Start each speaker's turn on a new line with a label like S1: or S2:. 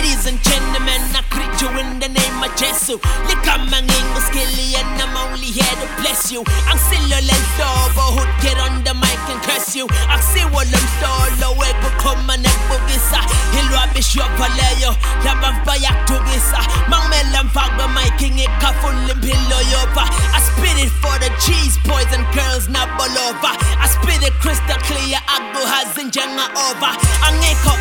S1: Ladies and gentlemen, I greet you in the name of Jesus Likamangin muskili and I'm only here to bless you. Ang a little hood get on the mic and curse you. Ang siwalam solo ego He'll rubbish your palayo Labang payak tugisa Mang my king, a it and pillow yopa ah. I spit it for the cheese boys and girls na ah. over. I spit it crystal clear Agbo has in jenga over. Ang echo